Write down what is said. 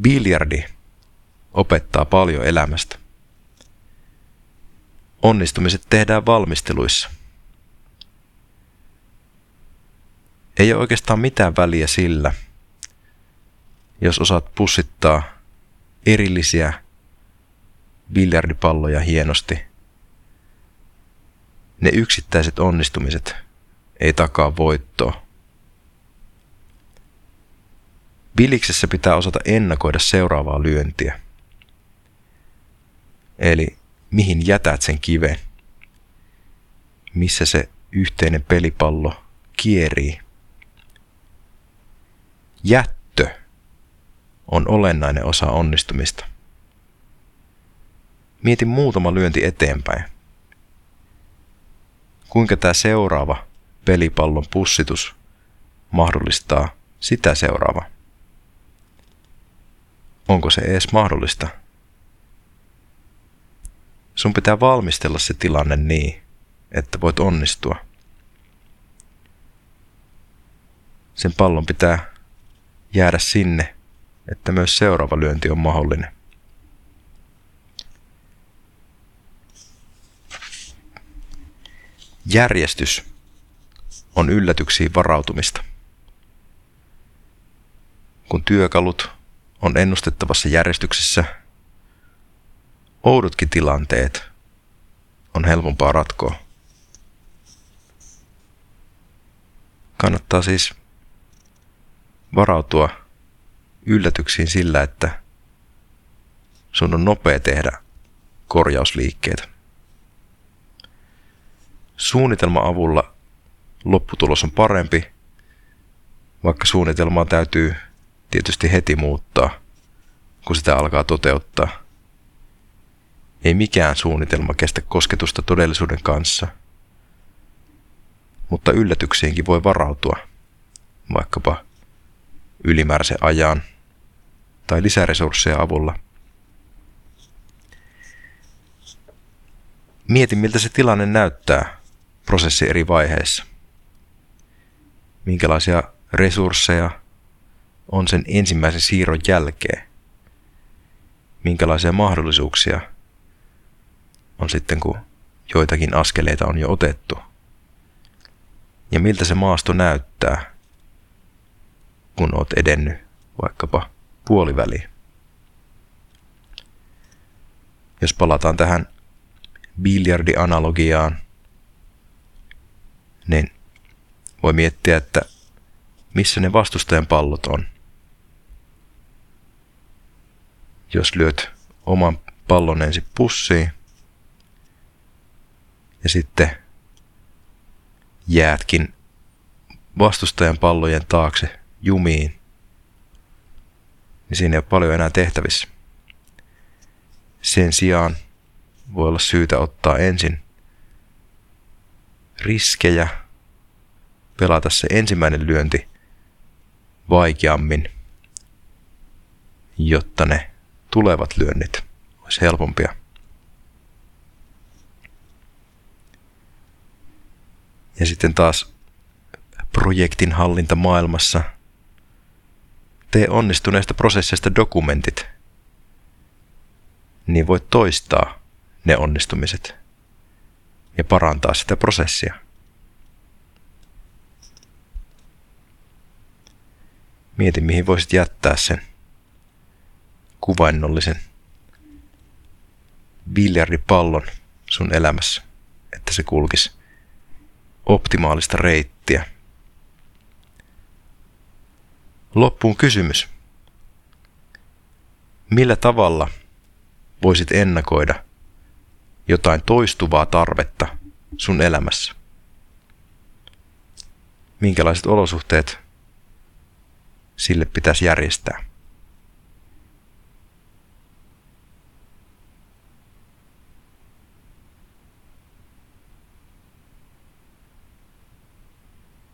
Biljardi opettaa paljon elämästä. Onnistumiset tehdään valmisteluissa. Ei ole oikeastaan mitään väliä sillä, jos osaat pussittaa erillisiä biljardipalloja hienosti. Ne yksittäiset onnistumiset ei takaa voittoa. Biliksessä pitää osata ennakoida seuraavaa lyöntiä. Eli mihin jätät sen kiven? Missä se yhteinen pelipallo kierii? Jättö on olennainen osa onnistumista. Mieti muutama lyönti eteenpäin. Kuinka tämä seuraava pelipallon pussitus mahdollistaa sitä seuraava? Onko se edes mahdollista? Sun pitää valmistella se tilanne niin, että voit onnistua. Sen pallon pitää jäädä sinne, että myös seuraava lyönti on mahdollinen. Järjestys on yllätyksiin varautumista. Kun työkalut on ennustettavassa järjestyksessä, oudotkin tilanteet on helpompaa ratkoa. Kannattaa siis varautua yllätyksiin sillä, että sun on nopea tehdä korjausliikkeitä. Suunnitelman avulla lopputulos on parempi, vaikka suunnitelmaa täytyy tietysti heti muuttaa, kun sitä alkaa toteuttaa. Ei mikään suunnitelma kestä kosketusta todellisuuden kanssa, mutta yllätyksiinkin voi varautua, vaikkapa ylimääräisen ajan tai lisäresursseja avulla. Mieti, miltä se tilanne näyttää prosessin eri vaiheissa. Minkälaisia resursseja on sen ensimmäisen siirron jälkeen? Minkälaisia mahdollisuuksia on sitten, kun joitakin askeleita on jo otettu? Ja miltä se maasto näyttää, kun oot edennyt vaikkapa puoliväliin? Jos palataan tähän biljardianalogiaan, niin voi miettiä, että missä ne vastustajan pallot on. Jos lyöt oman pallon ensin pussiin ja sitten jäätkin vastustajan pallojen taakse jumiin, niin siinä ei ole paljon enää tehtävissä. Sen sijaan voi olla syytä ottaa ensin riskejä, pelata se ensimmäinen lyönti vaikeammin, jotta ne tulevat lyönnit olisi helpompia. Ja sitten taas projektin hallinta maailmassa. Tee onnistuneesta prosessista dokumentit, niin voit toistaa ne onnistumiset ja parantaa sitä prosessia. Mieti, mihin voisit jättää sen kuvainnollisen biljardipallon sun elämässä, että se kulkisi optimaalista reittiä. Loppuun kysymys. Millä tavalla voisit ennakoida – jotain toistuvaa tarvetta sun elämässä? Minkälaiset olosuhteet sille pitäisi järjestää?